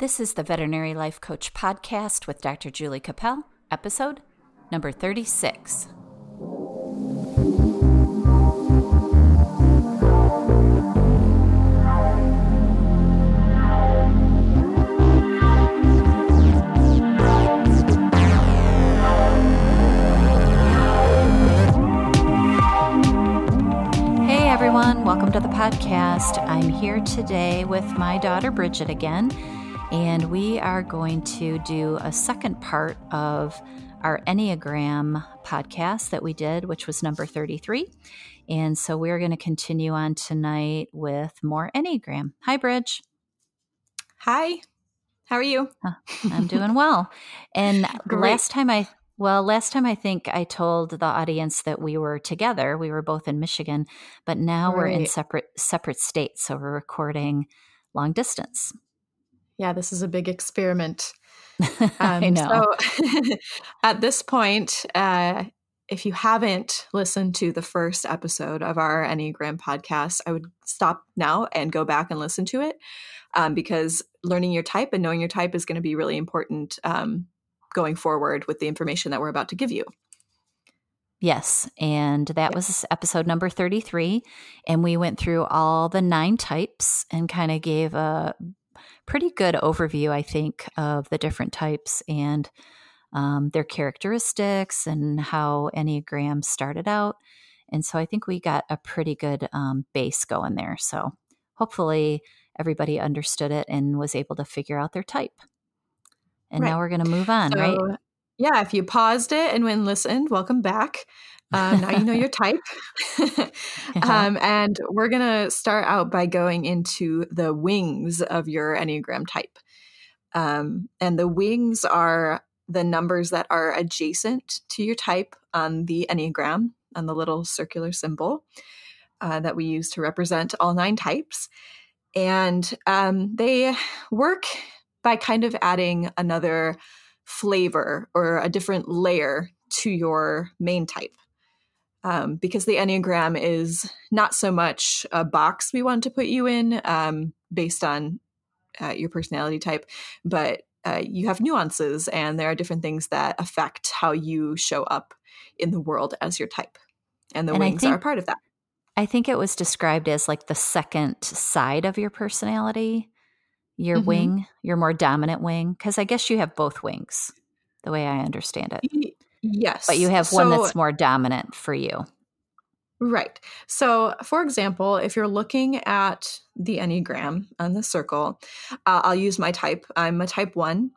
This is the Veterinary Life Coach Podcast with Dr. Julie Capel, episode number 36. Hey everyone, welcome to the podcast. I'm here today with my daughter Bridget again, and we are going to do a second part of our Enneagram podcast that we did, which was number 33. And so we're going to continue on tonight with more Enneagram. Hi, Bridge. Hi. How are you? Uh, I'm doing well. And Great. last time I well, last time I think I told the audience that we were together. We were both in Michigan, but now we're in separate separate states, so we're recording long distance. Yeah, this is a big experiment. I Um, know. So at this point, uh, if you haven't listened to the first episode of our Enneagram podcast, I would stop now and go back and listen to it um, because learning your type and knowing your type is going to be really important um, going forward with the information that we're about to give you. Yes, and that Yeah. was episode number 33 and we went through all the nine types and kind of gave a pretty good overview I think of the different types and um, their characteristics and how Enneagram started out. And so I think we got a pretty good um, base going there. So hopefully everybody understood it and was able to figure out their type. And Right. now we're going to move on, right? Yeah, if you paused it and and listened, welcome back. Um, now you know your type. um, and we're going to start out by going into the wings of your Enneagram type. Um, and the wings are the numbers that are adjacent to your type on the Enneagram, on the little circular symbol uh, that we use to represent all nine types. And um, they work by kind of adding another flavor or a different layer to your main type. Um, because the Enneagram is not so much a box we want to put you in um, based on uh, your personality type, but uh, you have nuances and there are different things that affect how you show up in the world as your type. And the And wings think- are part of that. I think it was described as like the second side of your personality, your Mhm. wing, your more dominant wing. Because I guess you have both wings, the way I understand it. Yes. But you have one So- that's more dominant for you. Right. So, for example, if you're looking at the Enneagram on the circle, uh, I'll use my type. I'm a type one.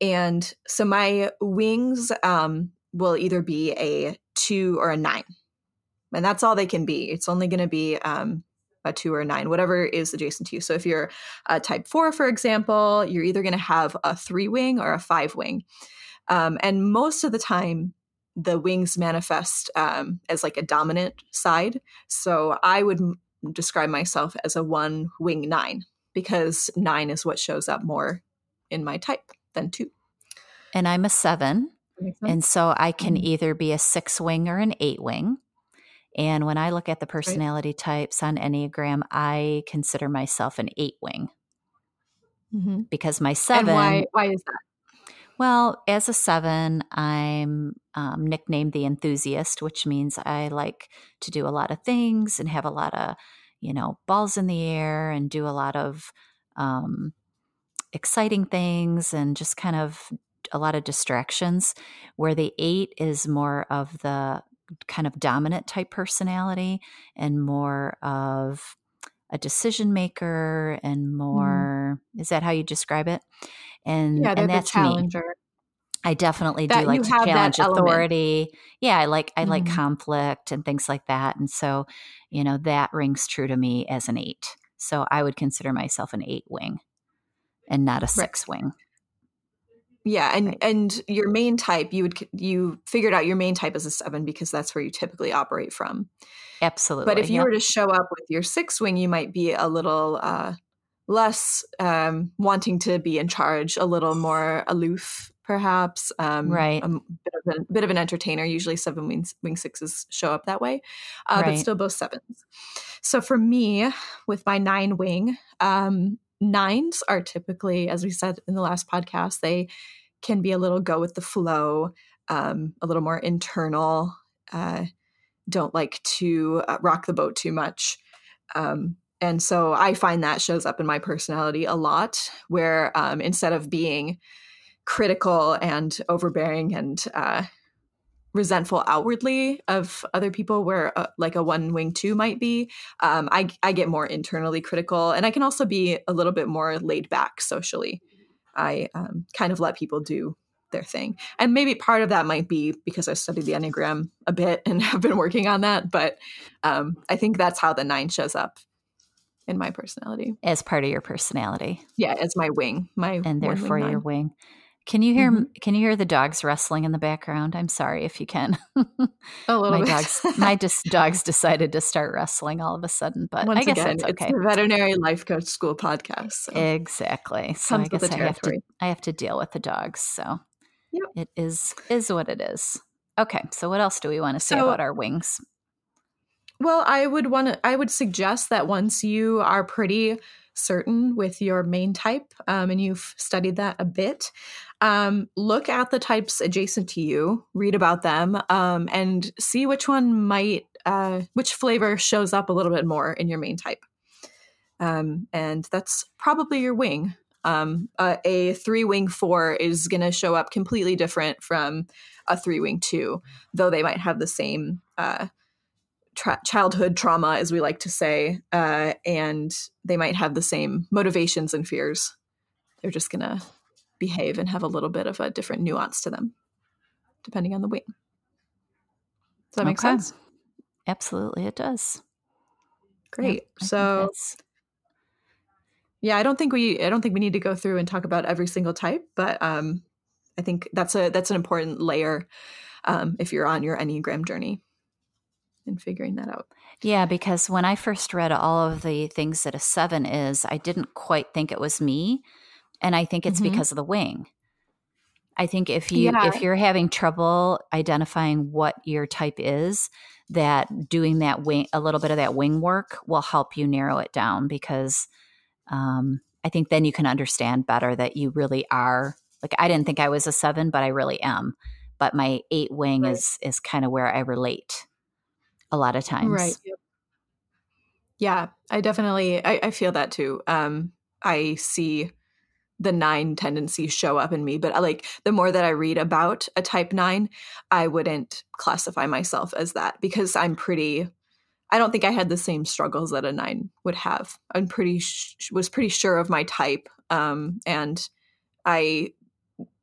And so my wings um, will either be a two or a nine. And that's all they can be. It's only going to be um, a two or a nine, whatever is adjacent to you. So, if you're a type four, for example, you're either going to have a three wing or a five wing. Um, and most of the time, the wings manifest um, as like a dominant side. So I would m- describe myself as a one wing nine because nine is what shows up more in my type than two. And I'm a seven. And so I can Mhm. either be a six wing or an eight wing. And when I look at the personality types on Enneagram, I consider myself an eight wing Mhm. because my seven. And why? Why is that? Well, as a seven, I'm um, nicknamed the enthusiast, which means I like to do a lot of things and have a lot of, you know, balls in the air and do a lot of um, exciting things and just kind of a lot of distractions. Where the eight is more of the kind of dominant type personality and more of a decision maker and more is that how you describe it and Yeah, and the that's me challenger. I definitely That do like to challenge authority. Yeah, I like I like Mhm. conflict and things like that. And so, you know, that rings true to me as an eight. So I would consider myself an eight wing and not a six wing. Yeah, and Right. and your main type, you would you figured out your main type is a seven because that's where you typically operate from. Absolutely. But if you were to show up with your six wing, you might be a little uh, less um, wanting to be in charge, a little more aloof, perhaps. Um, Right. A bit of, a, bit of an entertainer. Usually, seven wings, wing sixes show up that way, uh, but still both sevens. So for me, with my nine wing, um, nines are typically, as we said in the last podcast, they can be a little go with the flow, um, a little more internal, uh, don't like to uh, rock the boat too much. Um, and so I find that shows up in my personality a lot, where um, instead of being critical and overbearing and uh, resentful outwardly of other people where uh, like a one wing two might be um, I, I get more internally critical and i can also be a little bit more laid back socially. I um, kind of let people do their thing. And maybe part of that might be because i studied the enneagram a bit and have been working on that but um, i think that's how the nine shows up in my personality as part of your personality yeah as my wing my and therefore your wing can you hear mm-hmm. can you hear the dogs wrestling in the background? I'm sorry if you can. a little my bit. dogs my just dogs decided to start wrestling all of a sudden, but Once I guess again, it's okay. It's veterinary life coach school podcast. So. Exactly. So I guess I have to I have to deal with the dogs. So yep. it is is what it is. Okay. So what else do we want to say so, about our wings? Well, I would want to I would suggest that once you are pretty certain with your main type um, and you've studied that a bit, um, look at the types adjacent to you, read about them, um, and see which one might, uh, which flavor shows up a little bit more in your main type. Um, and that's probably your wing. Um, a three wing four is going to show up completely different from a three wing two, though they might have the same uh, tra- childhood trauma, as we like to say, uh, and they might have the same motivations and fears. They're just going to behave and have a little bit of a different nuance to them, depending on the wing. Does that okay. make sense? Absolutely, it does. Great. Yeah, so, yeah, I don't think we I don't think we need to go through and talk about every single type, but um, I think that's a that's an important layer um, if you're on your Enneagram journey and figuring that out. Yeah, because when I first read all of the things that a seven is, I didn't quite think it was me. And I think it's mm-hmm. because of the wing. I think if you yeah. if you're having trouble identifying what your type is, that doing that wing a little bit of that wing work will help you narrow it down because um, I think then you can understand better that you really are like I didn't think I was a seven, but I really am. But my eight wing right. is is kind of where I relate a lot of times. Right. Yeah, I definitely I, I feel that too. Um, I see the nine tendencies show up in me, but uh, like the more that I read about a type nine, I wouldn't classify myself as that because I'm pretty. I don't think I had the same struggles that a nine would have. I'm pretty sh- was pretty sure of my type, um, and I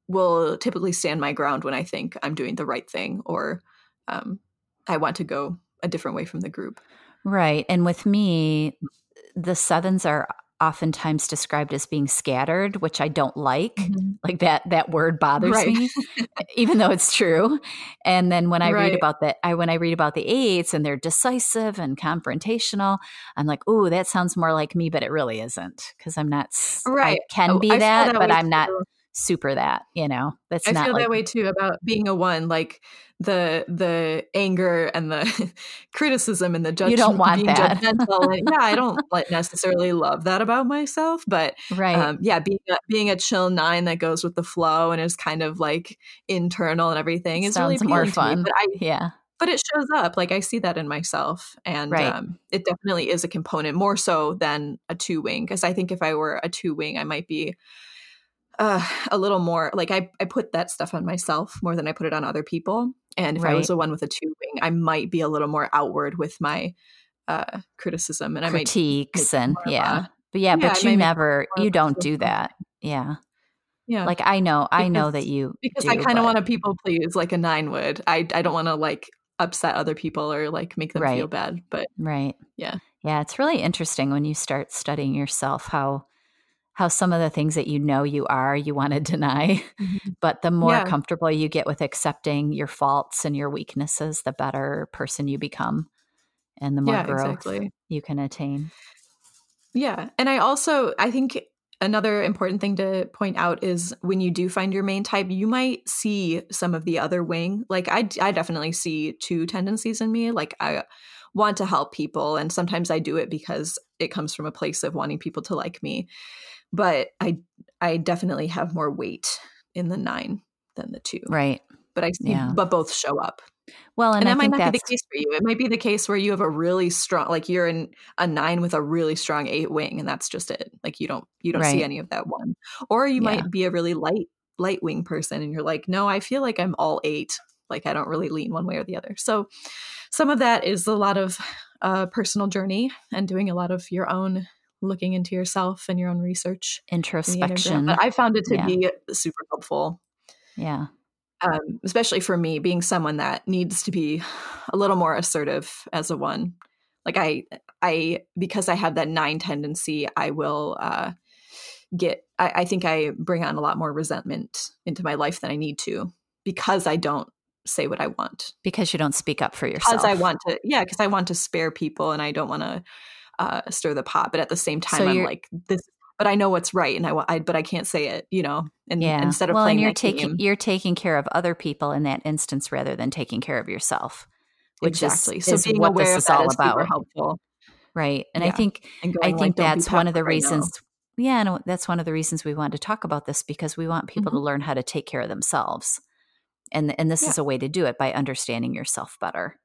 will typically stand my ground when I think I'm doing the right thing or um, I want to go a different way from the group. Right. And with me, the sevens are oftentimes described as being scattered, which I don't like. Mm-hmm. Like that that word bothers right. me, even though it's true. And then when I right. read about that, I when I read about the eights and they're decisive and confrontational, I'm like, "Ooh, that sounds more like me," but it really isn't because I'm not. Right, I can oh, be I that, that, but I'm not super that. You know, that's I feel like, that way too about being a one. Like the the anger and the criticism and the judgment. You don't want that. and, yeah, I don't like necessarily love that about myself, but right, um, yeah, being a, being a chill nine that goes with the flow and is kind of like internal and everything is Sounds really more fun. But I, yeah, but it shows up. Like I see that in myself, and right. um, it definitely is a component more so than a two wing. Because I think if I were a two wing, I might be uh, a little more like I, I put that stuff on myself more than I put it on other people. And if right. I was the one with a two wing, I might be a little more outward with my uh, criticism and critiques I and yeah. But yeah, yeah but you never you don't do that. Yeah. Yeah. Like I know, because, I know that you because do, I kind of want to people please like a nine would. I I don't want to like upset other people or like make them right. feel bad. But right. Yeah. Yeah. It's really interesting when you start studying yourself how how some of the things that you know you are, you want to deny. Mm-hmm. But the more yeah. comfortable you get with accepting your faults and your weaknesses, the better person you become and the more yeah, growth exactly. you can attain. Yeah. And I also, I think another important thing to point out is when you do find your main type, you might see some of the other wing. Like I, I definitely see two tendencies in me. Like I, want to help people and sometimes I do it because it comes from a place of wanting people to like me. But I I definitely have more weight in the 9 than the 2. Right. But I see yeah. but both show up. Well, and, and that I might not that's... be the case for you. It might be the case where you have a really strong, like you're in a nine with a really strong eight wing, and that's just it. Like you don't you don't right. see any of that one. Or you yeah. might be a really light light wing person, and you're like, no, I feel like I'm all eight. Like I don't really lean one way or the other. So some of that is a lot of uh, personal journey and doing a lot of your own looking into yourself and your own research introspection. But I found it to yeah. be super helpful. Yeah um, especially for me being someone that needs to be a little more assertive as a one like i i because i have that nine tendency i will uh get I, I think i bring on a lot more resentment into my life than i need to because i don't say what i want because you don't speak up for yourself because i want to yeah because i want to spare people and i don't want to uh, stir the pot but at the same time so i'm like this but I know what's right, and I, I but I can't say it, you know. And yeah. instead of well, playing and you're taking game, you're taking care of other people in that instance rather than taking care of yourself. Which exactly. Is, so is being what aware this is all about. Super helpful. Right, and yeah. I think and I think like, that's one of the right reasons. Now. Yeah, and that's one of the reasons we wanted to talk about this because we want people mm-hmm. to learn how to take care of themselves, and and this yeah. is a way to do it by understanding yourself better.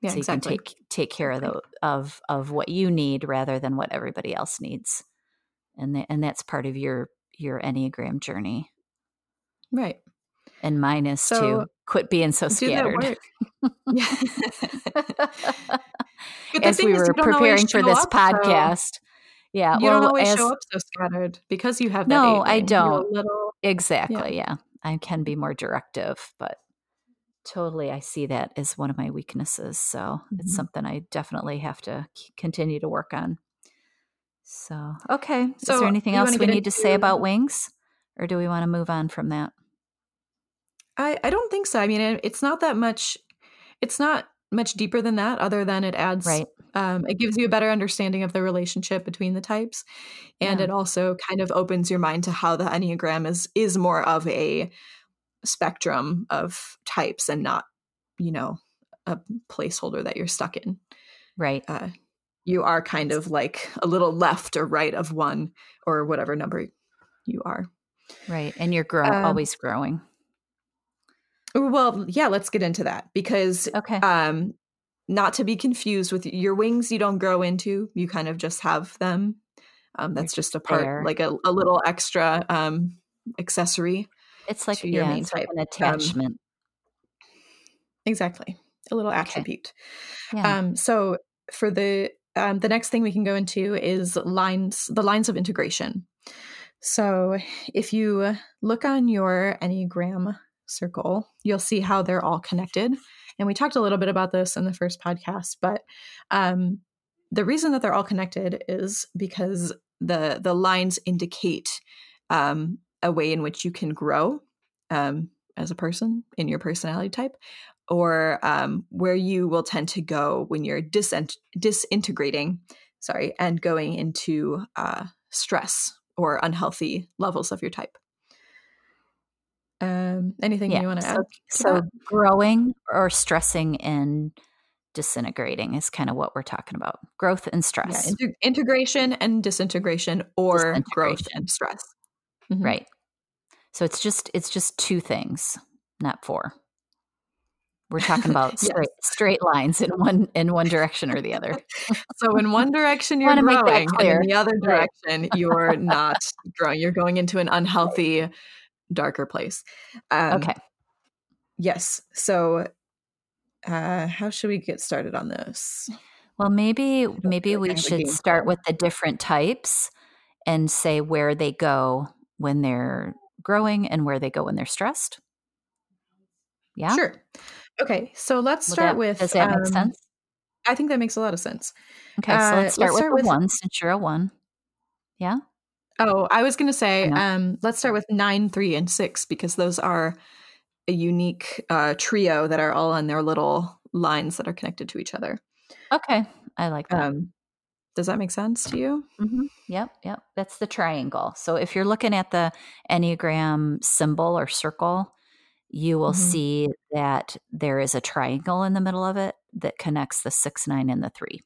Yeah, so exactly. you can take take care of the of of what you need rather than what everybody else needs. And th- and that's part of your your enneagram journey. Right. And mine is so to quit being so scattered as we were preparing for this up, podcast so yeah you well, don't always as, show up so scattered because you have no i don't. little, exactly yeah. yeah i can be mm-hmm. more directive but totally i see that as one of my weaknesses so mm-hmm. it's something i definitely have to continue to work on so, okay. So Is there anything else we need into... to say about wings? Or do we want to move on from that? I, I don't think so. I mean, it's not that much, it's not much deeper than that, other than it adds, right. um, it gives you a better understanding of the relationship between the types. And yeah. it also kind of opens your mind to how the Enneagram is, is more of a spectrum of types and not, you know, a placeholder that you're stuck in. Right. Uh, you are kind of like a little left or right of one or whatever number you are. Right. And you're grow- um, always growing. Well, yeah, let's get into that because okay. um not to be confused with your wings you don't grow into, you kind of just have them. Um that's just a part like a, a little extra um accessory. It's like your yeah, main type. Like an attachment. Um, exactly. A little attribute. Okay. Yeah. Um so for the um, the next thing we can go into is lines, the lines of integration. So if you look on your Enneagram circle, you'll see how they're all connected. And we talked a little bit about this in the first podcast, but um, the reason that they're all connected is because the the lines indicate um, a way in which you can grow um, as a person in your personality type, or um, where you will tend to go when you're disint- disintegrating, sorry, and going into uh, stress or unhealthy levels of your type. Um, anything yeah, you want to so, add? so growing or stressing and disintegrating is kind of what we're talking about. Growth and stress. Yeah, inter- integration and disintegration or disintegration. growth and stress. Mm-hmm. Right. So it's just it's just two things, not four. We're talking about straight, yes. straight lines in one in one direction or the other. so in one direction you're growing, and in the other direction you're not growing. You're going into an unhealthy, darker place. Um, okay. Yes. So, uh, how should we get started on this? Well, maybe maybe we should start with the different types and say where they go when they're growing and where they go when they're stressed. Yeah. Sure. Okay, so let's start that, with. Does that um, make sense? I think that makes a lot of sense. Okay, so let's uh, start, let's with, start with one since you're a one. Yeah. Oh, I was going to say, um, let's start with nine, three, and six because those are a unique uh, trio that are all on their little lines that are connected to each other. Okay, I like that. Um, does that make sense to you? Mm-hmm. Yep, yep. That's the triangle. So if you're looking at the Enneagram symbol or circle, you will Mhm. see that there is a triangle in the middle of it that connects the six, nine, and the three.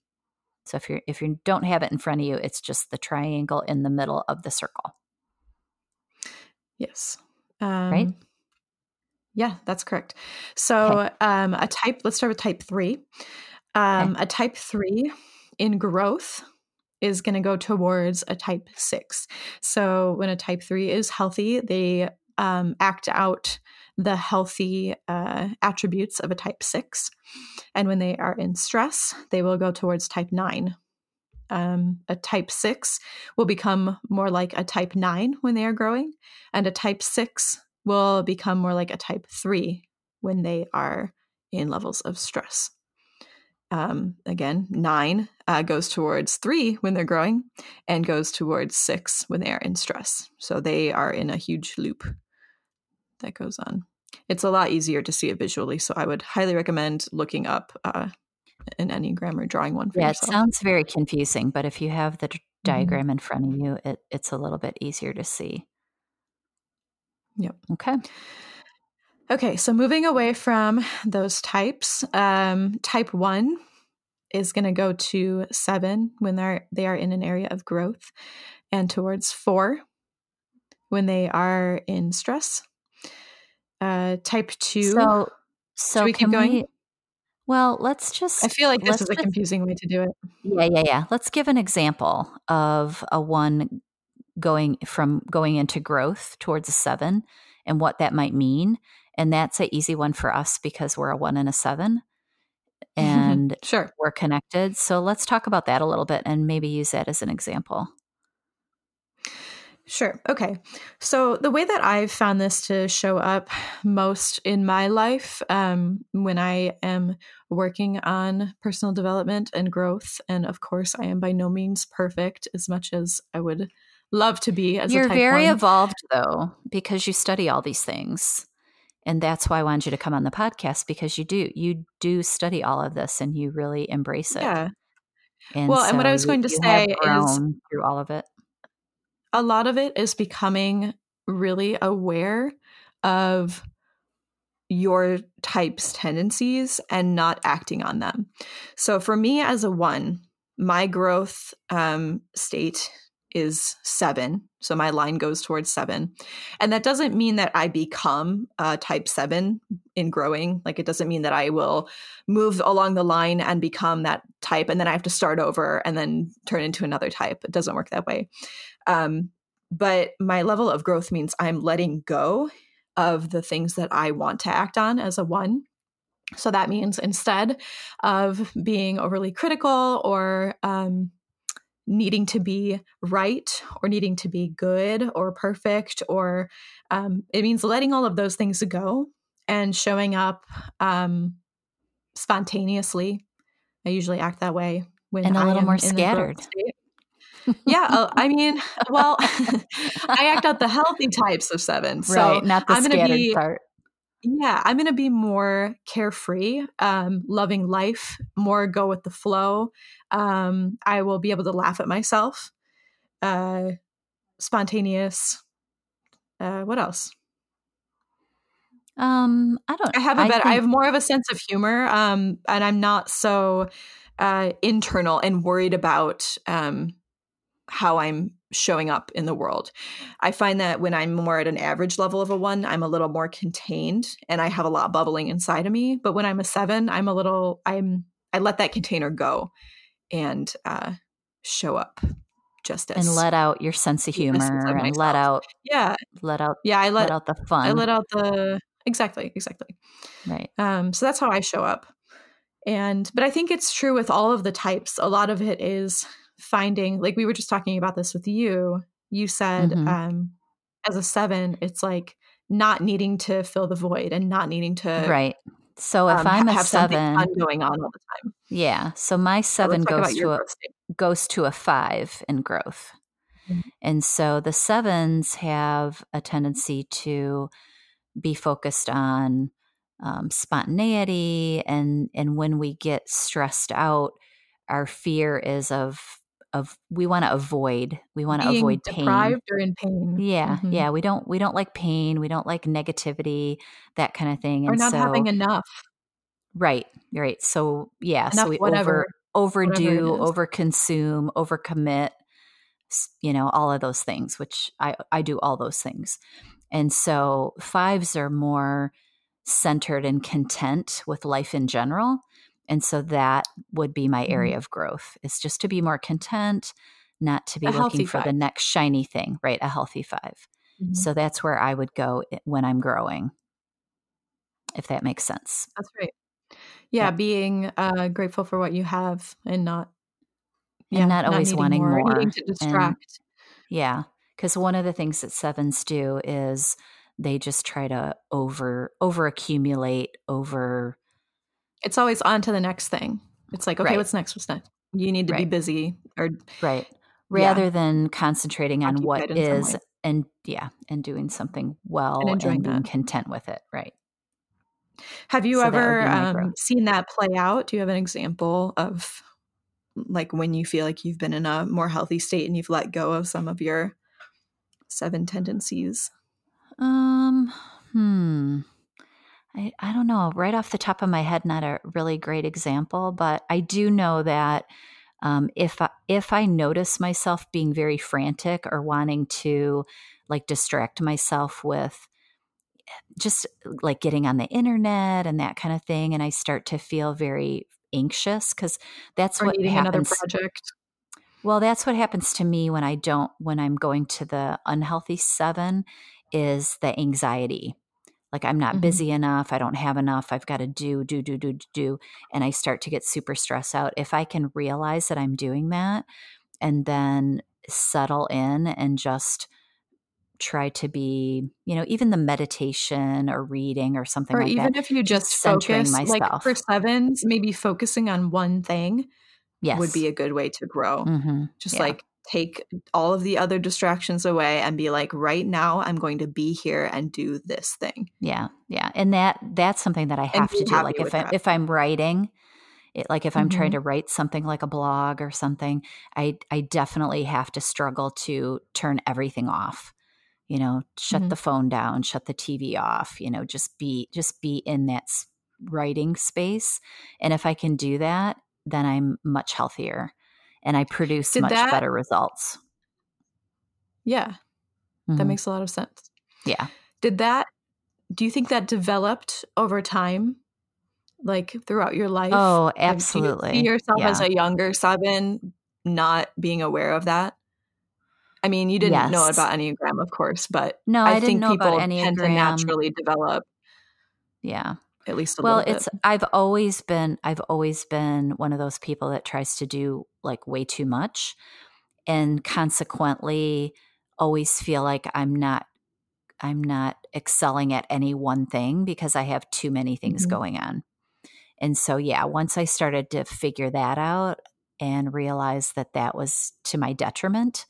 So if you if you don't have it in front of you, it's just the triangle in the middle of the circle. Yes. Um, Right? Yeah, that's correct. So, um, a type, let's start with type three. Um, A type three in growth is going to go towards a type six. So, when a type three is healthy, they um, act out the healthy uh, attributes of a type six. And when they are in stress, they will go towards type nine. Um, a type six will become more like a type nine when they are growing, and a type six will become more like a type three when they are in levels of stress. Um, again, nine uh, goes towards three when they're growing and goes towards six when they are in stress. So they are in a huge loop that goes on. It's a lot easier to see it visually, so I would highly recommend looking up uh, an Enneagram or drawing one for Yeah, it sounds very confusing, but if you have the d- Mhm. diagram in front of you, it, it's a little bit easier to see. Yep. Okay. Okay, so moving away from those types, um, type one is going to go to seven when they're they are in an area of growth, and towards four when they are in stress. Uh, type two. So, so we keep going? we? Well, let's just. I feel like this is a just- confusing way to do it. Yeah, yeah, yeah. Let's give an example of a one going from going into growth towards a seven and what that might mean. And that's an easy one for us because we're a one and a seven and Sure. we're connected. So let's talk about that a little bit and maybe use that as an example. Sure. Okay. So the way that I've found this to show up most in my life um, when I am working on personal development and growth, and of course, I am by no means perfect as much as I would love to be as You're type very one. evolved though, because you study all these things. And that's why I wanted you to come on the podcast because you do. You do study all of this and you really embrace it. yeah. And Well, and what I was you- going to you have say is- through all of it. a lot of it is becoming really aware of your type's tendencies and not acting on them. So for me as a one, my growth um, state is seven. So my line goes towards seven. And that doesn't mean that I become uh, type seven in growing. Like it doesn't mean that I will move along the line and become that type and then I have to start over and then turn into another type. It doesn't work that way. Um, but my level of growth means I'm letting go of the things that I want to act on as a one. So that means instead of being overly critical or um, needing to be right or needing to be good or perfect, or um, it means letting all of those things go and showing up um, spontaneously. I usually act that way when And a I little am more in the growth scattered. yeah, uh, I mean, well, I act out the healthy types of seven. So right. Not the I'm scattered be- part. Yeah, I'm going to be more carefree, um, loving life, more go with the flow. Um, I will be able to laugh at myself, uh, spontaneous. Uh, what else? Um, I don't I have a better. I, have more of a sense of humor, um, and I'm not so uh, internal and worried about um, how I'm showing up in the world. I find that when I'm more at an average level of a one, I'm a little more contained, and I have a lot bubbling inside of me. But when I'm a seven, I'm a little. I'm. I let that container go, and uh, show up just as and let out your sense of humor of and let out yeah let out yeah. I let, let, out the fun. I let out the exactly exactly. right. Um, so that's how I show up. And, but I think it's true with all of the types. A lot of it is finding, like we were just talking about this with you. You said, Mhm. um, as a seven, it's like not needing to fill the void and not needing to Right. So if um, I'm a have something seven, going on all the time. yeah. So my seven let's goes to a goes to a five in growth. Mhm. And so the sevens have a tendency to be focused on um, spontaneity and and when we get stressed out, our fear is of of we want to avoid we want to avoid pain. deprived or in pain. Yeah mm-hmm. yeah we don't we don't like pain we don't like negativity that kind of thing or and not so, having enough. Right right so yeah enough so we whatever, over overdo over consume over commit you know all of those things which i i do all those things. And so fives are more centered and content with life in general and so that would be my area mm-hmm. of growth is just to be more content, not to be a looking for five. the next shiny thing, right? A healthy 5 mm-hmm. So that's where I would go when I'm growing, if that makes sense. That's right. Yeah, yeah. being uh, grateful for what you have and not, and yeah, not always not wanting more, more. Needing to distract. And, yeah, because one of the things that sevens do is they just try to over over accumulate over it's always on to the next thing. It's like, okay, right. what's next? What's next? You need to right. be busy or right. Rather yeah. than concentrating on what is and yeah, and doing something well and, and being that. content with it. Right. Have you so ever um, seen that play out? Do you have an example of like when you feel like you've been in a more healthy state and you've let go of some of your seven tendencies? Um, hmm. I, I don't know, right off the top of my head, not a really great example, but I do know that um, if I, if I notice myself being very frantic or wanting to like distract myself with just like getting on the internet and that kind of thing, and I start to feel very anxious because that's or what happens. Another project. Well, that's what happens to me when I don't when I'm going to the unhealthy seven is the anxiety like i'm not mm-hmm. busy enough i don't have enough i've got to do do do do do and i start to get super stressed out if i can realize that i'm doing that and then settle in and just try to be you know even the meditation or reading or something or like even that, if you just, just focus myself. like for sevens maybe focusing on one thing yes. would be a good way to grow mm-hmm. just yeah. like take all of the other distractions away and be like right now i'm going to be here and do this thing yeah yeah and that that's something that i have to do like if I, if i'm writing it, like if i'm mm-hmm. trying to write something like a blog or something i i definitely have to struggle to turn everything off you know shut mm-hmm. the phone down shut the tv off you know just be just be in that writing space and if i can do that then i'm much healthier and I produce Did much that, better results. Yeah. Mm-hmm. That makes a lot of sense. Yeah. Did that do you think that developed over time? Like throughout your life? Oh, absolutely. Like, you see yourself yeah. as a younger seven not being aware of that? I mean, you didn't yes. know about Enneagram, of course, but no, I, I think people tend to naturally develop. Yeah at least well it's i've always been i've always been one of those people that tries to do like way too much and consequently always feel like i'm not i'm not excelling at any one thing because i have too many things mm-hmm. going on and so yeah once i started to figure that out and realize that that was to my detriment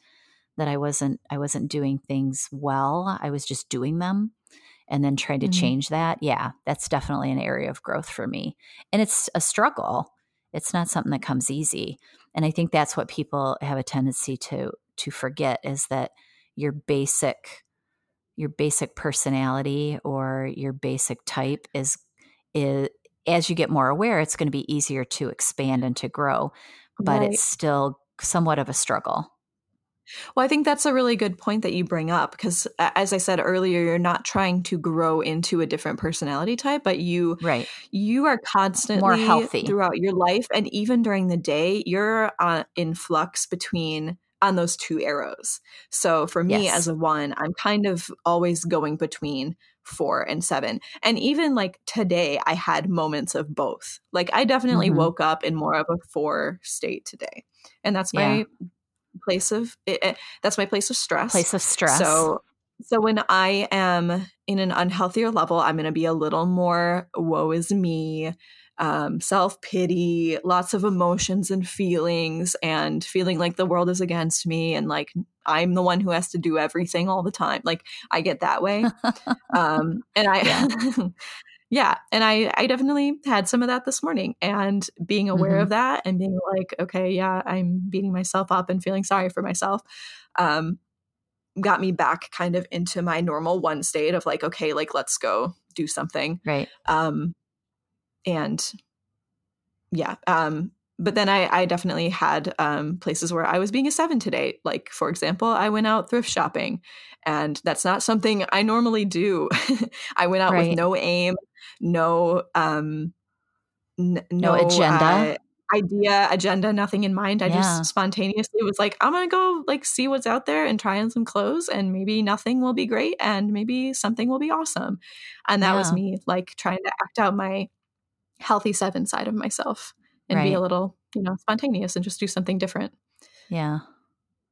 that i wasn't i wasn't doing things well i was just doing them and then trying to mm-hmm. change that yeah that's definitely an area of growth for me and it's a struggle it's not something that comes easy and i think that's what people have a tendency to to forget is that your basic your basic personality or your basic type is is as you get more aware it's going to be easier to expand and to grow but right. it's still somewhat of a struggle well, I think that's a really good point that you bring up because, as I said earlier, you're not trying to grow into a different personality type, but you right you are constantly more healthy throughout your life, and even during the day, you're uh, in flux between on those two arrows. So for me yes. as a one, I'm kind of always going between four and seven. And even like today, I had moments of both. Like I definitely mm-hmm. woke up in more of a four state today. And that's my yeah place of it, it, that's my place of stress. Place of stress. So so when I am in an unhealthier level, I'm going to be a little more woe is me, um, self pity, lots of emotions and feelings, and feeling like the world is against me and like I'm the one who has to do everything all the time. Like I get that way, um, and I. yeah and i i definitely had some of that this morning and being aware Mhm. of that and being like okay yeah i'm beating myself up and feeling sorry for myself um got me back kind of into my normal one state of like okay like let's go do something Right. um and yeah um but then I, I definitely had um, places where I was being a seven today. Like, for example, I went out thrift shopping, and that's not something I normally do. I went out Right. with no aim, no um, n- No no, agenda? uh, idea, agenda, nothing in mind. I Yeah. just spontaneously was like, I'm gonna go like see what's out there and try on some clothes, and maybe nothing will be great, and maybe something will be awesome. And that was me like trying to act out my healthy seven side of myself and be a little, you know, spontaneous and just do something different. Yeah.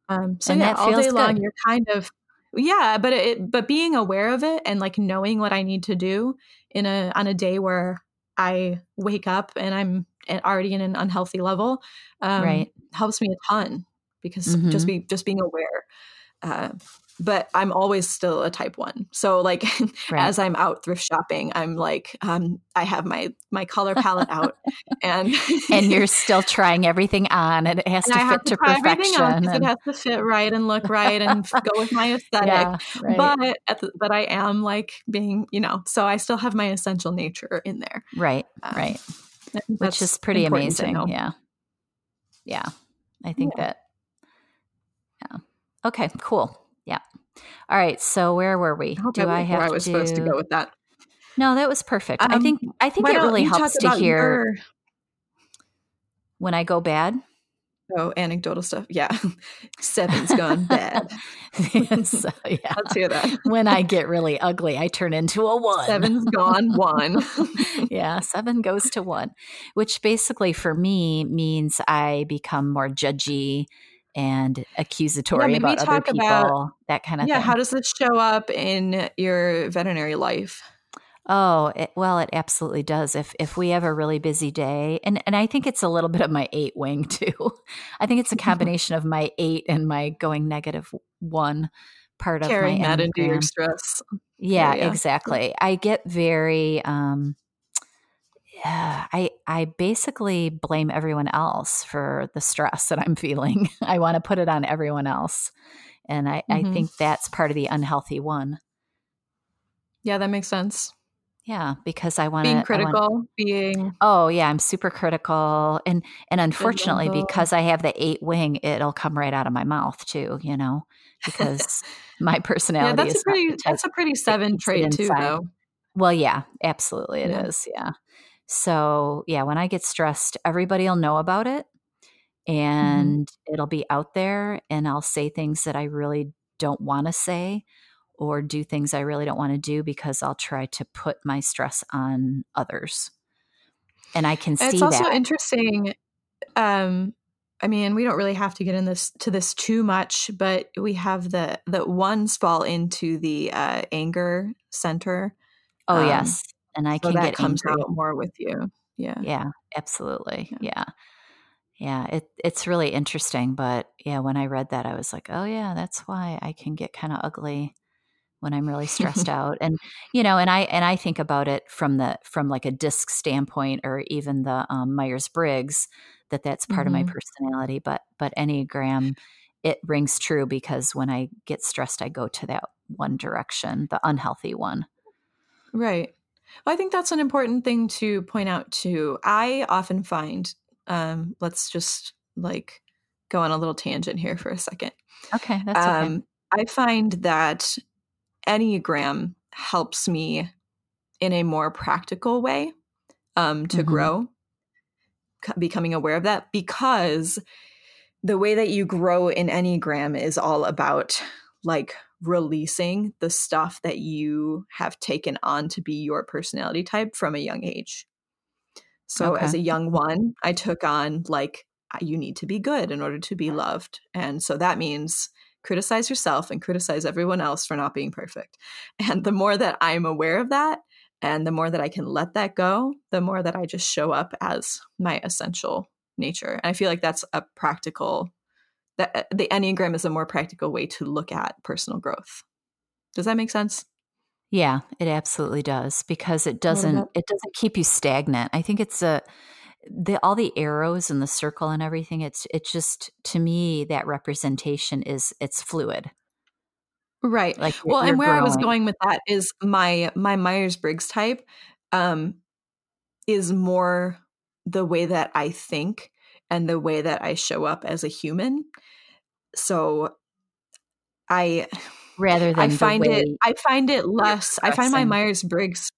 Um, so And yeah, all day feels long, you're kind of yeah, but it but being aware of it and like knowing what I need to do in a on a day where I wake up and I'm already in an unhealthy level, um, Right. helps me a ton because just Mhm. be just being aware. Uh, but I'm always still a type one. So like Right. as I'm out thrift shopping, I'm like um, I have my my color palette out and and you're still trying everything on and it has and to I fit to to perfection. on and- it has to fit right and look right and go with my aesthetic. yeah. Right. But at the, but I am like being, you know, so I still have my essential nature in there. right. Um, Right. Which is pretty amazing. Yeah. Yeah. I think Yeah. that. Yeah. Okay. Cool. All right. So where were we? I Do I, I where have I was to? supposed to go with that. No, that was perfect. I Um, think. I think it really helps to hear your- when I go bad. Oh, anecdotal stuff. Yeah. Seven's gone bad. so, yeah. Let's hear that. When I get really ugly, I turn into a one. Seven's gone one. yeah, seven goes to one, which basically for me means I become more judgy and accusatory maybe about other talk people, about- that kind of yeah. thing. How does this show up in your veterinary life? oh, it, well, it absolutely does. If if we have a really busy day, and and I think it's a little bit of my eight wing too. I think it's a combination of my eight and my going negative one part of my that into your stress. Yeah, area. exactly. I get very um yeah, I I basically blame everyone else for the stress that I'm feeling. I want to put it on everyone else. And I, I Mhm. think that's part of the unhealthy one. Yeah, that makes sense. Yeah, because I want to Being critical, being Oh yeah, I'm super critical, and and unfortunately, Judgmental. because I have the eight wing, it'll come right out of my mouth too. You know, because my personality yeah, that's is a pretty that's a pretty seven trait too, though. Well, yeah, absolutely it is. Yeah. So, yeah, when I get stressed, everybody will know about it Mm-hmm. and it'll be out there and I'll say things that I really don't want to say or do things I really don't want to do because I'll try to put my stress on others. And I can And see it's also that. interesting. Um, I mean, we don't really have to get in this to this too much, but we have the the ones fall into the uh, anger center, oh, um, yes. And I so can that get comes angry. out more with you. Yeah, Yeah, absolutely. Yeah. Yeah. Yeah, it, it's really interesting. But yeah, when I read that, I was like, oh, yeah, that's why I can get kind of ugly when I'm really stressed out. And, you know, and I, and I think about it from the, from like a disc standpoint or even the um, Myers Briggs, that that's part of my Mhm. personality. But, but Enneagram, it rings true because when I get stressed, I go to that one direction, the unhealthy one. right. I think that's an important thing to point out too. I often find, um, let's just like go on a little tangent here for a second. Okay. That's okay. Um, I find that Enneagram helps me in a more practical way um, to Mhm. grow, becoming aware of that because the way that you grow in Enneagram is all about like releasing the stuff that you have taken on to be your personality type from a young age. So as a young one, I took on like ah, you need to be good in order to be loved. And so that means criticize yourself and criticize everyone else for not being perfect. And the more that I'm aware of that and the more that I can let that go, the more that I just show up as my essential nature. And I feel like that's a practical that uh, the Enneagram is a more practical way to look at personal growth. Does that make sense? Yeah, it absolutely does because it doesn't it doesn't keep you stagnant. I think it's a the all the arrows and the circle and everything it's it's just to me that representation is it's fluid. Right. Like well, and where growing. I was going with that is my my Myers Briggs type um is more the way that I think and the way that I show up as a human. So I rather than I find it I find it less I find my Myers Briggs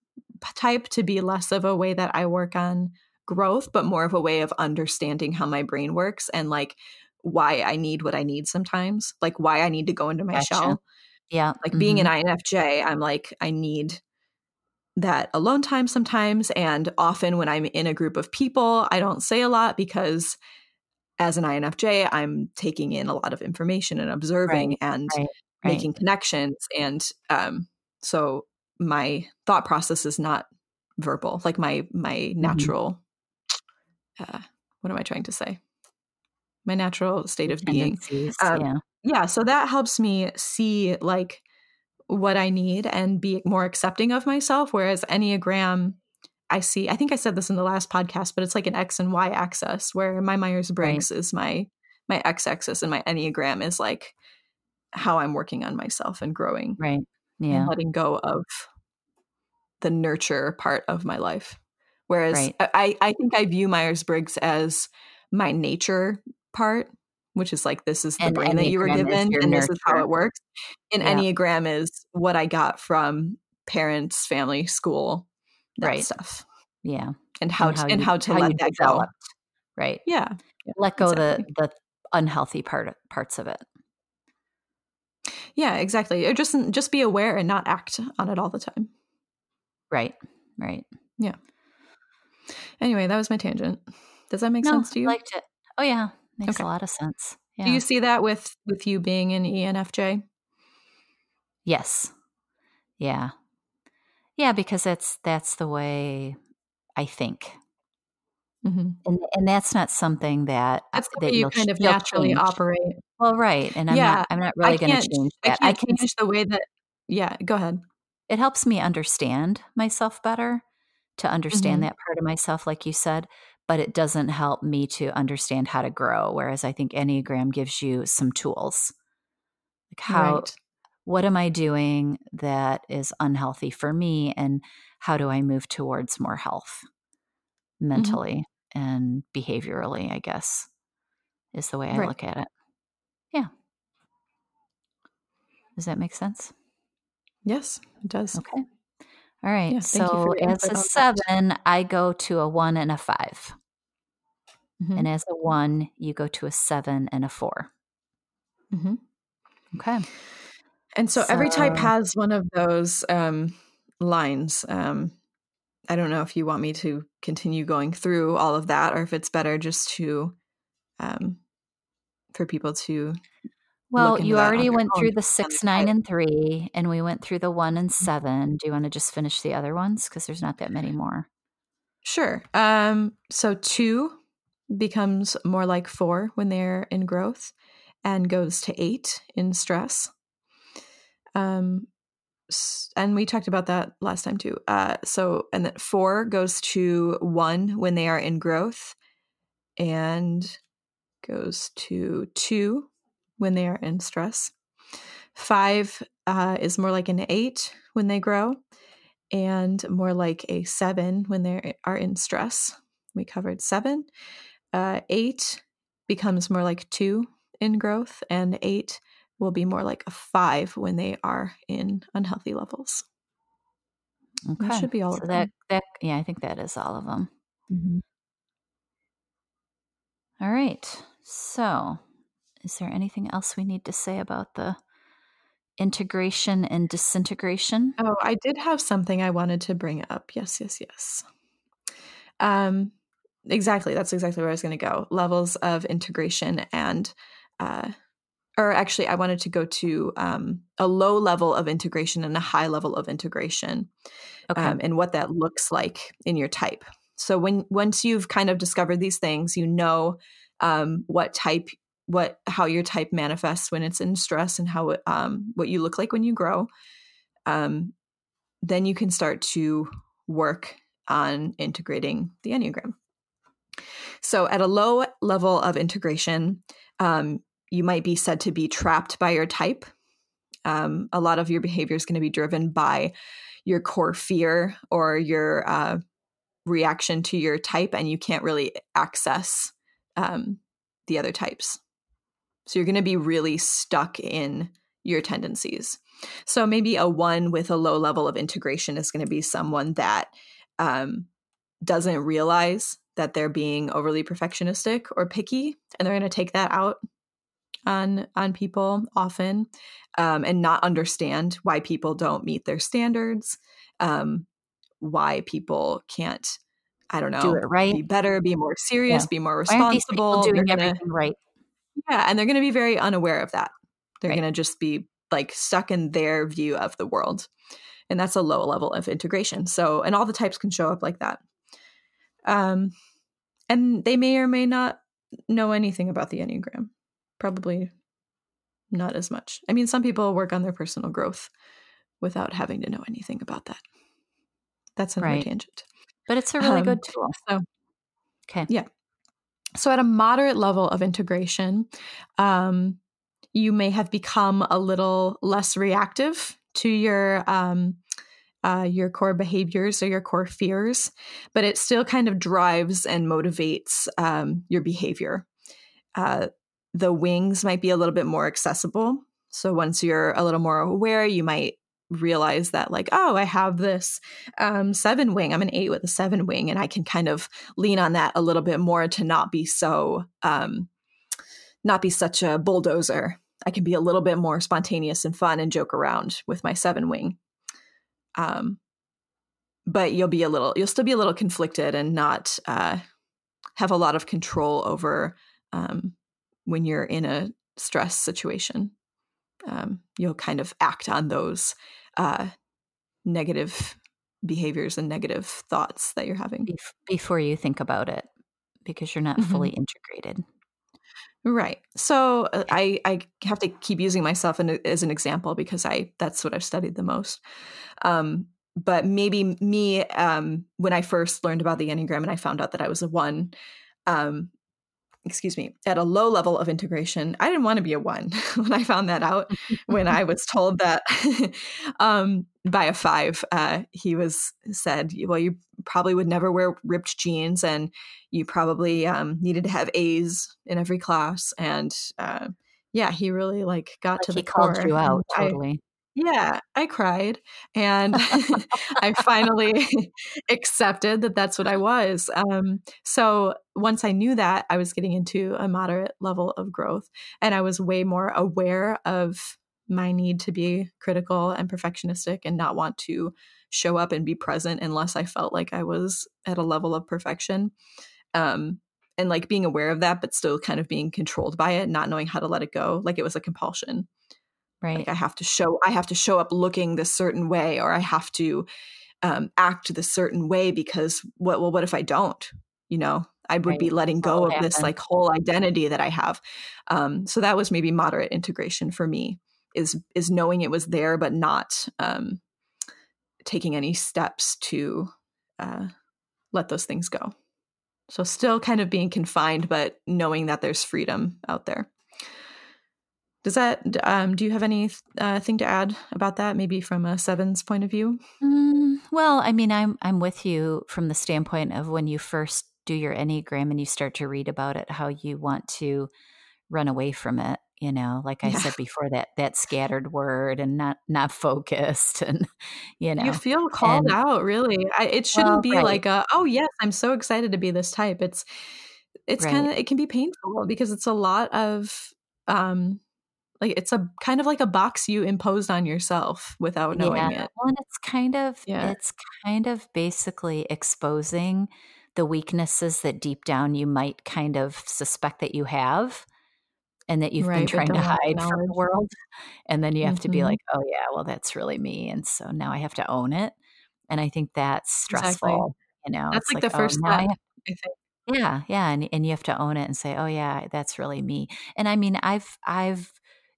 type to be less of a way that I work on growth but more of a way of understanding how my brain works and like why I need what I need sometimes like why I need to go into my gotcha. shell. Yeah. Like mm-hmm. being an mm-hmm. INFJ I'm like I need that alone time sometimes and often when I'm in a group of people I don't say a lot because as an INFJ, I'm taking in a lot of information and observing right, and right right. making connections and um, so my thought process is not verbal like my my mm-hmm. natural uh, what am i trying to say my natural state of being um, yeah yeah so that helps me see like what i need and be more accepting of myself whereas enneagram i see i think i said this in the last podcast but it's like an x and y axis where my myers-briggs right. is my my x axis and my enneagram is like how I'm working on myself and growing. Right. Yeah. letting go of the nurture part of my life. Whereas right. I, I think I view Myers Briggs as my nature part, which is like this is the and brain Enneagram that you were given and nurture. this is how it works. And yeah. Enneagram is what I got from parents, family, school, that right. stuff. Yeah. And how, and how, to, and how to how let that developed. go. Right. Yeah. Let go exactly. the the unhealthy part parts of it. Yeah, exactly. Or just just be aware and not act on it all the time. Right. Right. Yeah. Anyway, that was my tangent. Does that make no, sense to you? Liked it. Oh yeah, makes okay. a lot of sense. Yeah. Do you see that with with you being an ENFJ? Yes. Yeah. Yeah, because that's that's the way I think. Mm-hmm. And and that's not something that that's the that way you kind of naturally change. operate. Well, right, and I'm yeah, not I'm not really going to change that. I, I can change the way that. Yeah, go ahead. It helps me understand myself better to understand mm-hmm. that part of myself, like you said, but it doesn't help me to understand how to grow. Whereas I think Enneagram gives you some tools, like how. Right. What am I doing that is unhealthy for me, and how do I move towards more health mm-hmm. mentally? and behaviorally, I guess, is the way I right. look at it. Yeah. Does that make sense? Yes, it does. Okay. All right. Yeah, so as a seven, that. I go to a one and a 5 mm-hmm. And as a one, you go to a seven and a 4 mm-hmm. Okay. And so, so, every type has one of those um, lines. Um, I don't know if you want me to continue going through all of that or if it's better just to um for people to well you already went through the six nine and three and we went through the one and mm-hmm. seven. Do you want to just finish the other ones? Because there's not that many more. Sure. Um so two becomes more like four when they're in growth and goes to eight in stress. Um and we talked about that last time too. Uh, so, and that four goes to one when they are in growth, and goes to two when they are in stress. Five uh, is more like an eight when they grow, and more like a seven when they are in stress. We covered seven. Uh, eight becomes more like two in growth, and eight will be more like a five when they are in unhealthy levels. Okay. That should be all so of that, them. That, yeah, I think that is all of them. Mm-hmm. All right. So, is there anything else we need to say about the integration and disintegration? Oh, I did have something I wanted to bring up. Yes, yes, yes. Um, exactly. That's exactly where I was going to go. Levels of integration and uh, or actually i wanted to go to um, a low level of integration and a high level of integration okay. um, and what that looks like in your type so when once you've kind of discovered these things you know um, what type what how your type manifests when it's in stress and how um, what you look like when you grow um, then you can start to work on integrating the Enneagram. So, at a low level of integration, um, you might be said to be trapped by your type. Um, a lot of your behavior is going to be driven by your core fear or your uh, reaction to your type, and you can't really access um, the other types. So, you're going to be really stuck in your tendencies. So, maybe a one with a low level of integration is going to be someone that um, doesn't realize that they're being overly perfectionistic or picky and they're going to take that out on on people often um, and not understand why people don't meet their standards um, why people can't i don't know do it right be better be more serious yeah. be more responsible doing gonna, everything right yeah and they're going to be very unaware of that. They're right. going to just be like stuck in their view of the world and that's a low level of integration so and all the types can show up like that. Um and they may or may not know anything about the enneagram probably not as much. I mean some people work on their personal growth without having to know anything about that. That's another right. tangent. But it's a really um, good tool so okay yeah so at a moderate level of integration um, you may have become a little less reactive to your um, uh, your core behaviors or your core fears, but it still kind of drives and motivates um, your behavior. Uh, the wings might be a little bit more accessible. So once you're a little more aware, you might realize that like oh i have this um, seven wing i'm an eight with a seven wing and i can kind of lean on that a little bit more to not be so um, not be such a bulldozer I can be a little bit more spontaneous and fun and joke around with my seven wing. Um, but you'll be a little, you'll still be a little conflicted and not uh, have a lot of control over um, when you're in a stress situation. Um, you'll kind of act on those uh, negative behaviors and negative thoughts that you're having before you think about it because you're not mm-hmm. fully integrated. Right. So uh, I I have to keep using myself in, as an example because I that's what I've studied the most. Um, but maybe me um, when I first learned about the enneagram and I found out that I was a one. Um, excuse me, at a low level of integration, I didn't want to be a one when I found that out. when I was told that um, by a five, uh, he was said, "Well, you probably would never wear ripped jeans, and you probably um, needed to have A's in every class." And uh, yeah, he really like got like to the he core. called you out totally. Yeah, I cried and I finally accepted that that's what I was. Um, so once I knew that, I was getting into a moderate level of growth and I was way more aware of my need to be critical and perfectionistic and not want to show up and be present unless I felt like I was at a level of perfection. Um, and like being aware of that, but still kind of being controlled by it, not knowing how to let it go, like it was a compulsion. Right. Like I have to show I have to show up looking this certain way or I have to um, act this certain way because what well what if I don't? You know, I would right. be letting go of this like whole identity that I have. Um, so that was maybe moderate integration for me is is knowing it was there but not um, taking any steps to uh, let those things go. So still kind of being confined, but knowing that there's freedom out there. Does that, um, do you have anything uh, to add about that, maybe from a Seven's point of view? Mm, well, I mean, I'm, I'm with you from the standpoint of when you first do your Enneagram and you start to read about it, how you want to run away from it. You know, like I yeah. said before, that that scattered word and not not focused, and you know, you feel called and, out. Really, I, it shouldn't well, be right. like a, oh yes, I'm so excited to be this type. It's it's right. kind of it can be painful because it's a lot of um like it's a kind of like a box you imposed on yourself without knowing yeah. it. Well, and it's kind of yeah. it's kind of basically exposing the weaknesses that deep down you might kind of suspect that you have and that you've right, been trying to hide from the world. And then you have mm-hmm. to be mm-hmm. like, oh yeah, well that's really me. And so now I have to own it. And I think that's stressful. Exactly. You know, that's like, like, the oh, first step. I, yeah, yeah, and and you have to own it and say, "Oh yeah, that's really me." And I mean, I've I've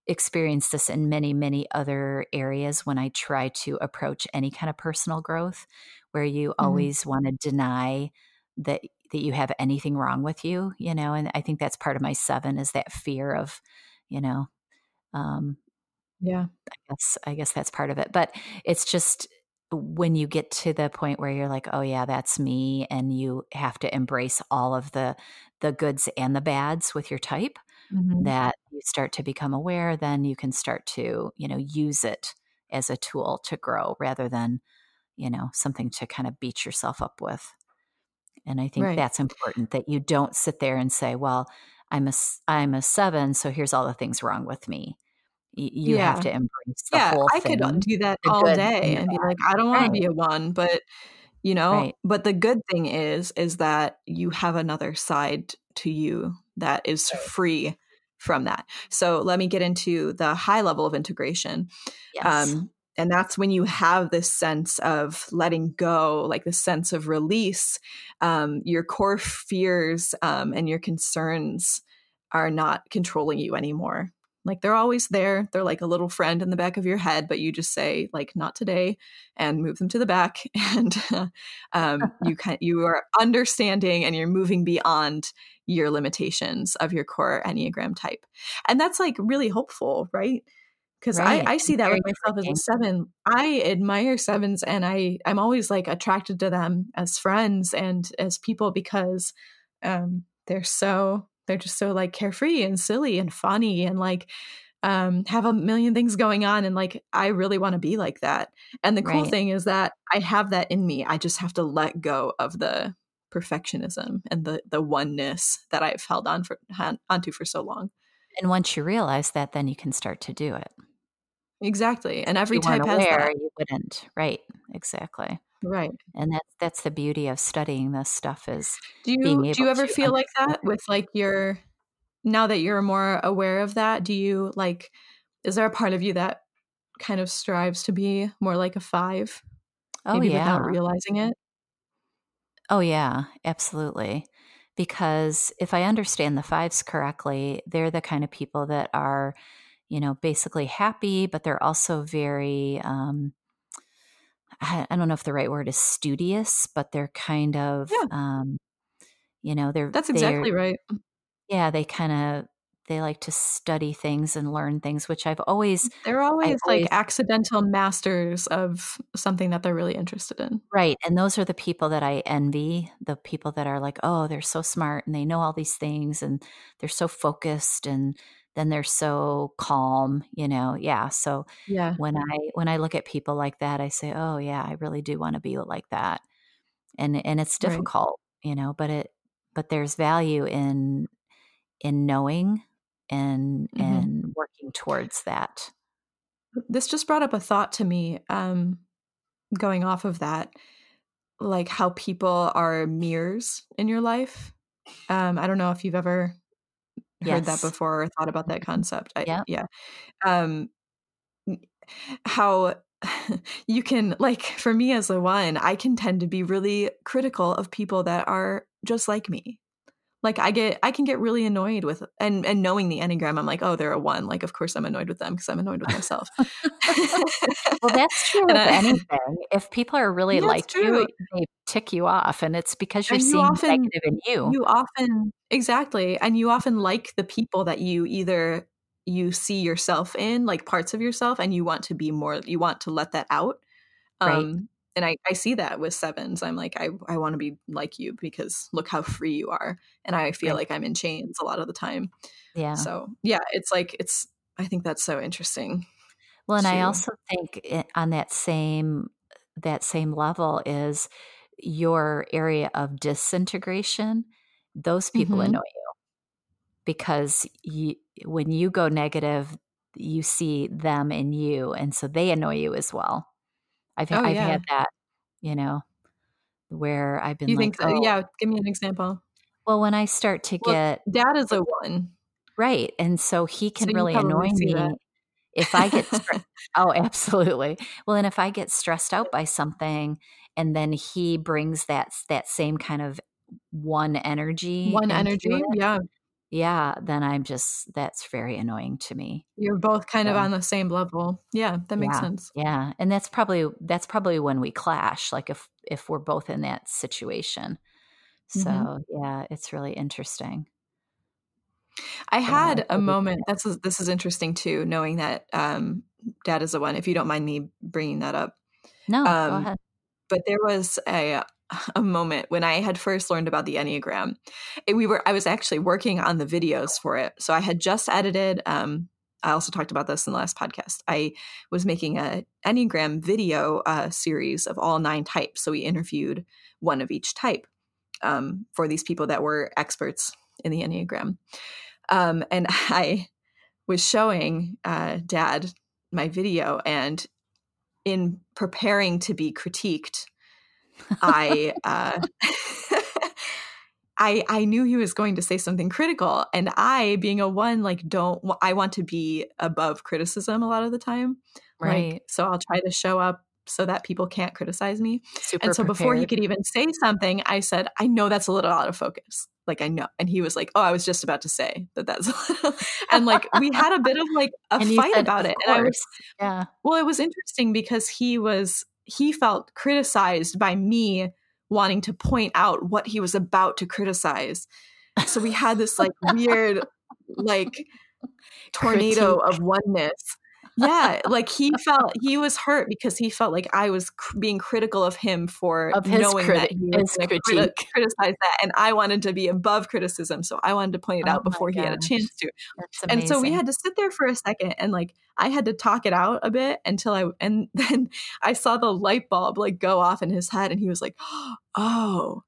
experienced this in many, many other areas when I try to approach any kind of personal growth, where you mm-hmm. always want to deny that that you have anything wrong with you, you know, and I think that's part of my seven is that fear of, you know, um, yeah, I guess I guess that's part of it. But it's just when you get to the point where you're like, oh yeah, that's me, and you have to embrace all of the the goods and the bads with your type, mm-hmm. that you start to become aware, then you can start to, you know, use it as a tool to grow rather than, you know, something to kind of beat yourself up with. And I think right. that's important that you don't sit there and say, well, I'm a, I'm a seven, so here's all the things wrong with me. you yeah. have to embrace the yeah, whole I thing. could do that all day and be like, I don't want right. to be a one, but you know, right. but the good thing is, is that you have another side to you that is free from that. So let me get into the high level of integration. Yes. Um, and that's when you have this sense of letting go like the sense of release um, your core fears um, and your concerns are not controlling you anymore like they're always there. They're like a little friend in the back of your head but you just say like not today and move them to the back. And um, you can you are understanding and you're moving beyond your limitations of your core enneagram type. And that's like really hopeful right? Because right. I, I see that with myself as a seven. I admire sevens and I, I'm always like attracted to them as friends and as people because um, they're so, they're just so like carefree and silly and funny and like um, have a million things going on. And like, I really want to be like that. And the cool right. thing is that I have that in me. I just have to let go of the perfectionism and the, the oneness that I've held on for, onto for so long. And once you realize that, then you can start to do it. Exactly. And every type has that. You wouldn't. Right. Exactly. Right. And that's that's the beauty of studying this stuff is do you do you ever feel like that with like your now that you're more aware of that, do you like is there a part of you that kind of strives to be more like a five? Oh maybe yeah. without realizing it? Oh yeah, absolutely. Because if I understand the fives correctly, they're the kind of people that are you know, basically happy, but they're also very, um, I, I, don't know if the right word is studious, but they're kind of, yeah. um, you know, they're that's exactly they're, right. Yeah, they kind of they like to study things and learn things, which I've always they're always I've like always, accidental masters of something that they're really interested in. Right. And those are the people that I envy, the people that are like, oh, they're so smart and they know all these things and they're so focused and then they're so calm you know yeah so yeah when i when i look at people like that i say oh yeah i really do want to be like that and and it's difficult right. you know but it but there's value in in knowing and mm-hmm. and working towards that this just brought up a thought to me um going off of that like how people are mirrors in your life um i don't know if you've ever heard that before or thought about that concept. I, yeah. Yeah. Um, how you can like for me as a one, I can tend to be really critical of people that are just like me like i get i can get really annoyed with and and knowing the enneagram i'm like oh they're a one. Like of course i'm annoyed with them because i'm annoyed with myself. Well that's true with I, anything. If people are really yeah, like you they tick you off and it's because you're and seeing you often, negative in you. you often exactly and you often like the people that you either you see yourself in like parts of yourself and you want to be more you want to let that out um right and I, I see that with sevens. I'm like, I, I want to be like you because look how free you are. And I feel right. like I'm in chains a lot of the time. Yeah. So yeah, it's like, it's, I think that's so interesting. Well, and too. I also think on that same, that same level is your area of disintegration. Those people mm-hmm. annoy you because you, when you go negative, you see them in you. And so they annoy you as well. I've oh, I've yeah. had that, you know, where I've been. You like, think so? Oh. Yeah, give me an example. Well, when I start to well, get dad is a one, right, and so he can so really annoy me that. if I get. oh, absolutely. Well, and if I get stressed out by something, and then he brings that that same kind of one energy, one energy, it, yeah, yeah, then I'm just that's very annoying to me. You're both kind so, of on the same level. Yeah, that makes yeah, sense. Yeah. And that's probably that's probably when we clash like if if we're both in that situation. So, mm-hmm. yeah, it's really interesting. I had a moment. That's this is interesting too, knowing that um, dad is the one. If you don't mind me bringing that up, no, um, go ahead. But there was a a moment when I had first learned about the Enneagram. We were I was actually working on the videos for it, so I had just edited. Um, I also talked about this in the last podcast. I was making a Enneagram video uh, series of all nine types. So we interviewed one of each type um, for these people that were experts in the Enneagram. Um, and I was showing uh, dad my video, and in preparing to be critiqued, I. Uh, I I knew he was going to say something critical and I being a one like don't I want to be above criticism a lot of the time. Right. Like, so I'll try to show up so that people can't criticize me. Super and so prepared. before he could even say something, I said, I know that's a little out of focus. Like I know. And he was like, Oh, I was just about to say that that's and like we had a bit of like a and fight said, about it. Course. And I was yeah. Well, it was interesting because he was he felt criticized by me wanting to point out what he was about to criticize. So we had this like weird like tornado Critique. of oneness yeah, like he felt he was hurt because he felt like I was cr- being critical of him for of his knowing criti- that he was. Criti- criticize that, and I wanted to be above criticism, so I wanted to point it oh out before he had a chance to. And so we had to sit there for a second, and like I had to talk it out a bit until I, and then I saw the light bulb like go off in his head, and he was like, "Oh,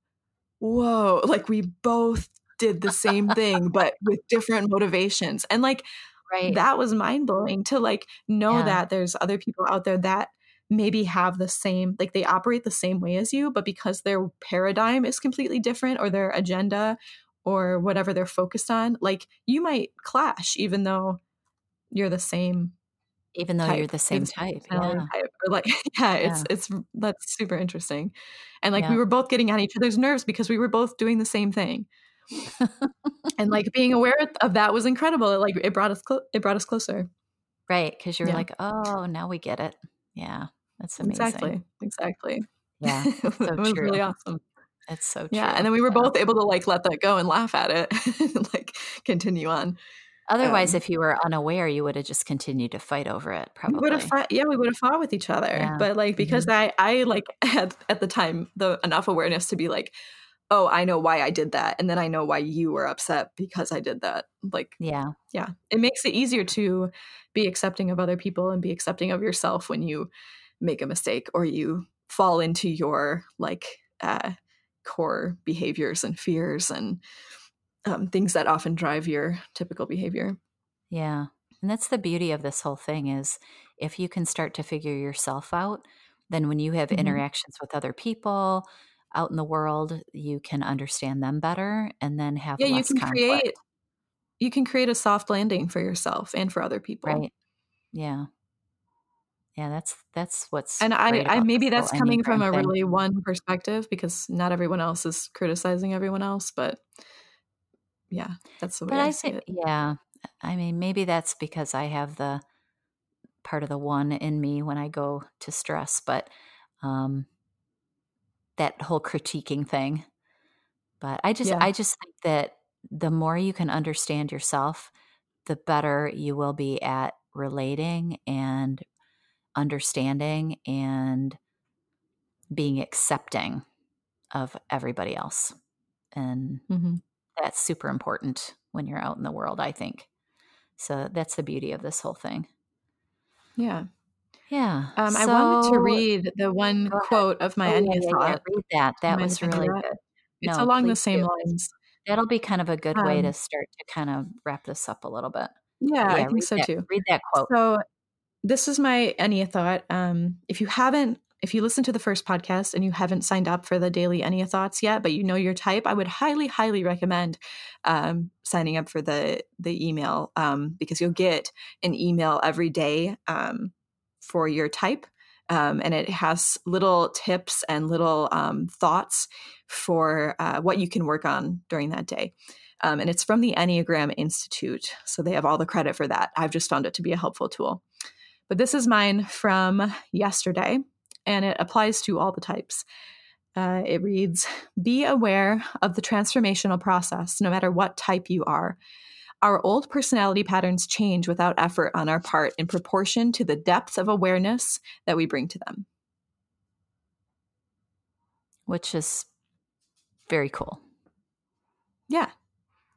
whoa!" Like we both did the same thing, but with different motivations, and like right that was mind blowing to like know Yeah. that there's other people out there that maybe have the same like they operate the same way as you but because their paradigm is completely different or their agenda or whatever they're focused on like you might clash even though you're the same even though you're the same type. Yeah. type. Like yeah it's Yeah. it's that's super interesting and like Yeah. we were both getting on each other's nerves because we were both doing the same thing and like being aware of that was incredible it, like it brought us clo- it brought us closer right, because you're Yeah. like, "Oh, now we get it." Yeah. That's amazing. exactly exactly Yeah. it was, so it was really awesome It's so true. yeah and then we were Yeah. both able to like let that go and laugh at it and like continue on Otherwise, um, if you were unaware, you would have just continued to fight over it, we would have probably. fought yeah we would have fought with each other Yeah. but like because i i like had at the time the enough awareness to be like oh i know why i did that and then i know why you were upset because i did that like Yeah. yeah it makes it easier to be accepting of other people and be accepting of yourself when you make a mistake or you fall into your like uh core behaviors and fears and um, things that often drive your typical behavior Yeah. And that's the beauty of this whole thing is if you can start to figure yourself out, then when you have Mhm. interactions with other people out in the world, you can understand them better and then have yeah you can conflict. create you can create a soft landing for yourself and for other people Right. Yeah. Yeah, that's that's what's and i i maybe that's coming from a thing. really one perspective because not everyone else is criticizing everyone else but yeah that's the way But i, I it yeah. I mean, maybe that's because I have the part of the one in me when I go to stress, but um that whole critiquing thing. But I just yeah I just think that the more you can understand yourself, the better you will be at relating and understanding and being accepting of everybody else. And hmm that's super important when you're out in the world, I think. So that's the beauty of this whole thing. yeah Yeah. um i wanted to read the one quote of my Oh, yeah, Ennea yeah, yeah. thought Read that. That was if I do really that? good. it's No, along the same do. lines That'll be kind of a good way to um start to kind of wrap this up a little bit. yeah i think so that. too Read that quote. so this is my EnneaThought. Um, if you haven't, if you listen to the first podcast and you haven't signed up for the daily EnneaThoughts yet, but you know your type, I would highly, highly recommend um, signing up for the the email um, because you'll get an email every day um, for your type. Um, and it has little tips and little um, thoughts for uh, what you can work on during that day. Um, and it's from the Enneagram Institute. So they have all the credit for that. I've just found it to be a helpful tool. But this is mine from yesterday, and it applies to all the types. Uh, it reads Be aware of the transformational process, no matter what type you are. Our old personality patterns change without effort on our part in proportion to the depth of awareness that we bring to them. Which is very cool. Yeah.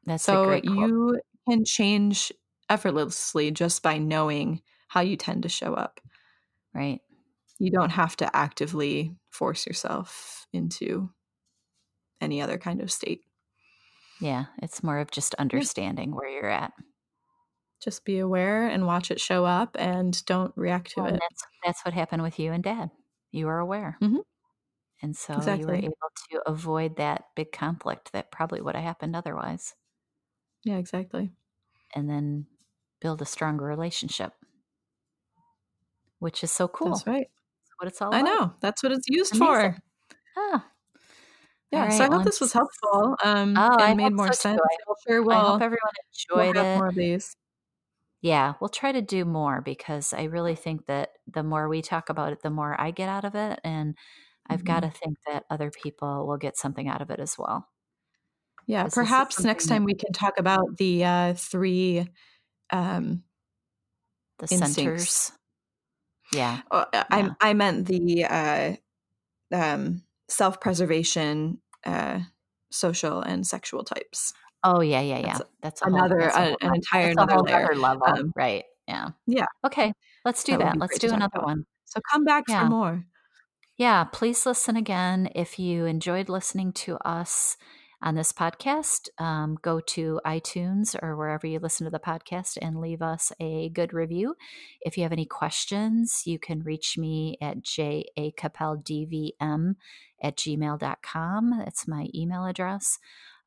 That's so you can change effortlessly just by knowing how you tend to show up. Right. You don't have to actively force yourself into any other kind of state. Yeah, it's more of just understanding where you're at. Just be aware and watch it show up and don't react to well, it. That's, that's what happened with you and dad. You were aware. Mm-hmm. And so exactly. you were able to avoid that big conflict that probably would have happened otherwise. Yeah, exactly. And then build a stronger relationship, which is so cool. That's right. That's what it's all about. I about. know. That's what it's used Amazing. for. Ah. Yeah, right, so I hope this was helpful. Um, oh, and I made more so sense. I'm sure we'll, I hope everyone enjoyed we'll it. More of these. Yeah, we'll try to do more because I really think that the more we talk about it, the more I get out of it, and I've mm-hmm. got to think that other people will get something out of it as well. Yeah, perhaps next time we can talk about the uh, three um, the centers. Yeah. Oh, uh, I yeah. I meant the uh, um, self preservation, uh, social, and sexual types. Oh yeah, yeah, yeah. That's, that's another whole, that's a, an entire another layer. level, um, right? Yeah. Yeah. Okay, let's do that. that. Let's do another about. one. So come back yeah. for more. Yeah, please listen again if you enjoyed listening to us on this podcast, um, go to iTunes or wherever you listen to the podcast and leave us a good review. If you have any questions, you can reach me at jacapeldvm at gmail.com. That's my email address.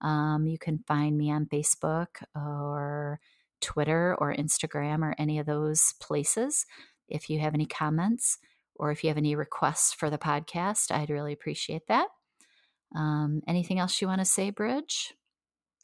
Um, you can find me on Facebook or Twitter or Instagram or any of those places. If you have any comments or if you have any requests for the podcast, I'd really appreciate that. Um, anything else you want to say, Bridge?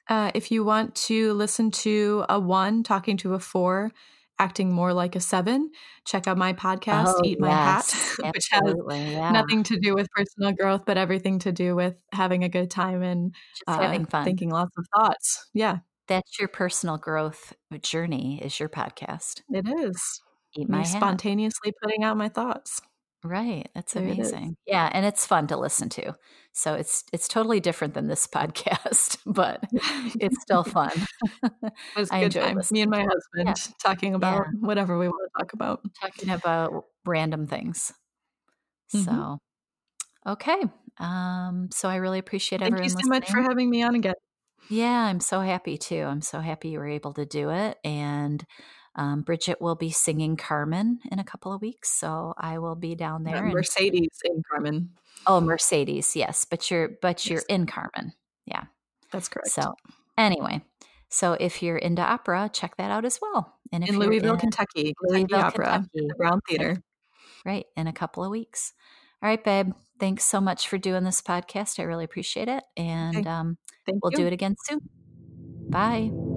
Uh, if you want to listen to a one talking to a four, acting more like a seven, check out my podcast, oh, Eat My yes, Hat, which has yeah. nothing to do with personal growth, but everything to do with having a good time and uh, having fun, thinking lots of thoughts. Yeah. That's your personal growth journey, is your podcast. It is. Eat My Me Hat. spontaneously putting out my thoughts. Right. That's There amazing. Yeah, and it's fun to listen to. So it's it's totally different than this podcast, but it's still fun. It was a I good enjoy time. Me and my it. Yeah. husband talking about whatever we want to talk about. Talking about random things. Mhm. So okay. Um so I really appreciate Thank everyone you so much for having me on again. Yeah, I'm so happy too. I'm so happy you were able to do it. And um, Bridget will be singing Carmen in a couple of weeks, so I will be down there. And Mercedes in Carmen. oh, Mercedes, yes, but you're but you're Yes, in Carmen, yeah. that's correct. So anyway, so if you're into opera, check that out as well. And if in Louisville, in Kentucky, Louisville, Opera, Kentucky, the Brown Theater. right, in a couple of weeks. All right, babe. Thanks so much for doing this podcast. I really appreciate it, and Okay. um, we'll do it again soon. Bye.